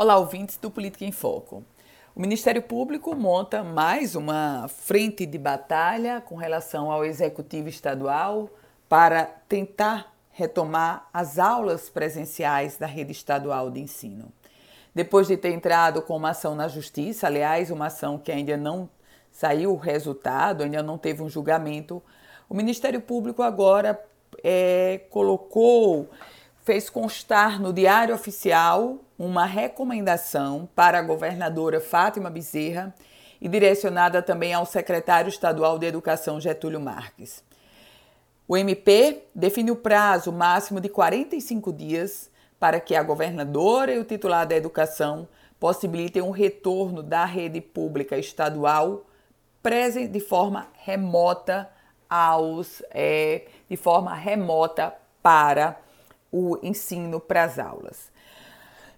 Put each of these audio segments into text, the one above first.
Olá, ouvintes do Política em Foco. O Ministério Público monta mais uma frente de batalha com relação ao Executivo Estadual para tentar retomar as aulas presenciais da rede estadual de ensino. Depois de ter entrado com uma ação na Justiça, aliás, uma ação que ainda não saiu o resultado, ainda não teve um julgamento, o Ministério Público agora é, colocou fez constar no Diário Oficial uma recomendação para a governadora Fátima Bezerra e direcionada também ao secretário estadual de Educação Getúlio Marques. O MP define o prazo máximo de 45 dias para que a governadora e o titular da educação possibilitem um retorno da rede pública estadual de forma remota aos é, de forma remota para o ensino para as aulas.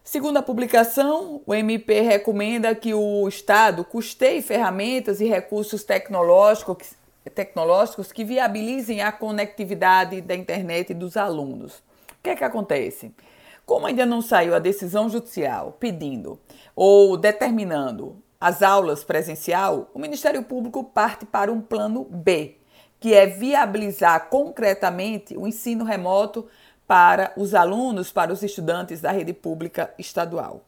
Segundo a publicação, o MP recomenda que o Estado custeie ferramentas e recursos tecnológicos, tecnológicos que viabilizem a conectividade da internet dos alunos. O que é que acontece? Como ainda não saiu a decisão judicial pedindo ou determinando as aulas presencial, o Ministério Público parte para um plano B, que é viabilizar concretamente o ensino remoto para os alunos, para os estudantes da rede pública estadual.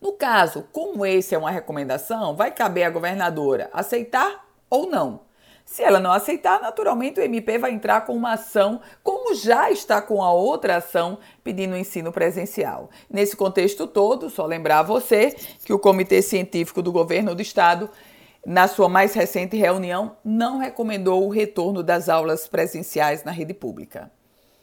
No caso, como esse é uma recomendação, vai caber à governadora aceitar ou não. Se ela não aceitar, naturalmente o MP vai entrar com uma ação, como já está com a outra ação pedindo ensino presencial. Nesse contexto todo, só lembrar a você que o Comitê Científico do Governo do Estado, na sua mais recente reunião, não recomendou o retorno das aulas presenciais na rede pública.